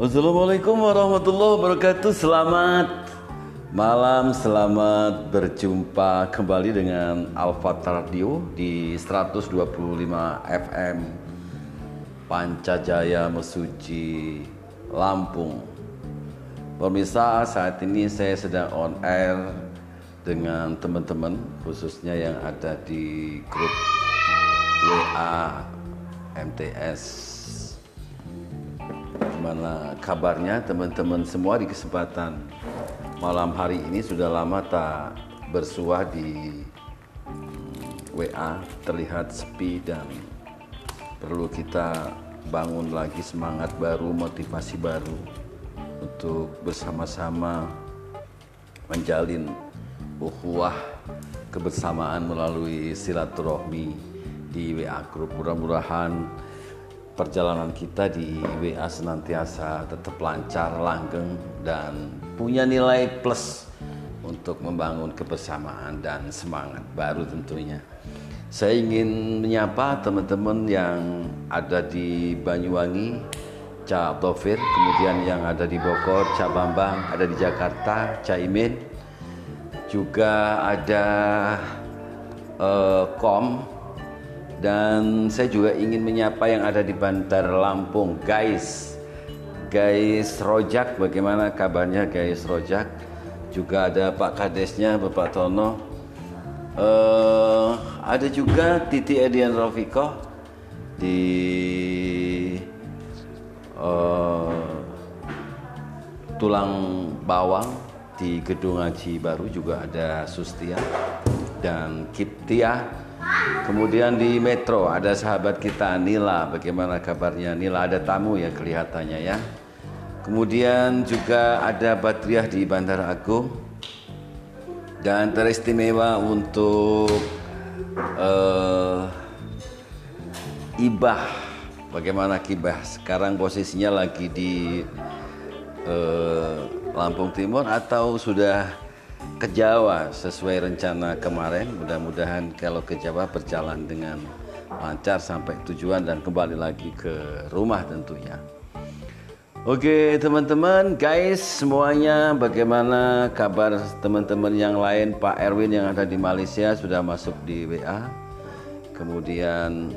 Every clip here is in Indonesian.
Assalamualaikum warahmatullahi wabarakatuh. Selamat malam, selamat berjumpa kembali dengan Alfa Radio di 125 FM Pancajaya Mesuji Lampung. Pemirsa, saat ini saya sedang on air dengan teman-teman khususnya yang ada di grup WA MTS Gimana kabarnya teman-teman semua di kesempatan malam hari ini sudah lama tak bersuah di WA terlihat sepi dan perlu kita bangun lagi semangat baru, motivasi baru untuk bersama-sama menjalin ukhuwah kebersamaan melalui silaturahmi di WA Group. Mudah-mudahan perjalanan kita di WA senantiasa tetap lancar, langgeng, dan punya nilai plus untuk membangun kebersamaan dan semangat baru tentunya. Saya ingin menyapa teman-teman yang ada di Banyuwangi, Cak Taufir, kemudian yang ada di Bogor, Cak Bambang, ada di Jakarta, Cak Imin, juga ada uh, Kom, dan saya juga ingin menyapa yang ada di Bantar Lampung, guys. Guys Rojak, bagaimana kabarnya guys Rojak? Juga ada Pak Kadesnya, Bapak Tono. Uh, ada juga Titi Edian Rofiko di uh, Tulang Bawang di Gedung Haji Baru juga ada Sustia dan Kiptia Kemudian di Metro ada sahabat kita Nila. Bagaimana kabarnya? Nila ada tamu ya kelihatannya ya. Kemudian juga ada Batriah di Bandar Agung. Dan teristimewa untuk uh, Ibah. Bagaimana Kibah? Sekarang posisinya lagi di uh, Lampung Timur atau sudah ke Jawa sesuai rencana kemarin. Mudah-mudahan kalau ke Jawa berjalan dengan lancar sampai tujuan dan kembali lagi ke rumah tentunya. Oke teman-teman, guys semuanya bagaimana kabar teman-teman yang lain Pak Erwin yang ada di Malaysia sudah masuk di WA Kemudian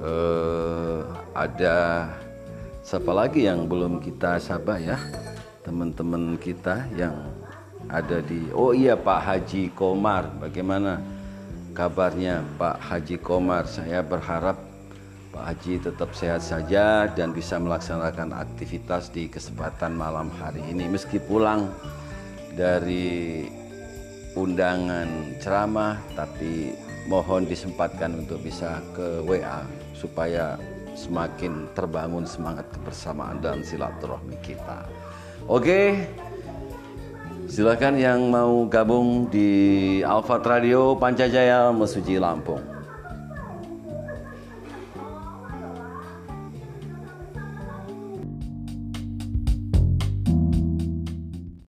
eh, ada siapa lagi yang belum kita sabah ya Teman-teman kita yang ada di Oh iya Pak Haji Komar. Bagaimana kabarnya Pak Haji Komar? Saya berharap Pak Haji tetap sehat saja dan bisa melaksanakan aktivitas di kesempatan malam hari ini. Meski pulang dari undangan ceramah tapi mohon disempatkan untuk bisa ke WA supaya semakin terbangun semangat kebersamaan dan silaturahmi kita. Oke, Silakan yang mau gabung di Alfa Radio Pancajaya Mesuji Lampung.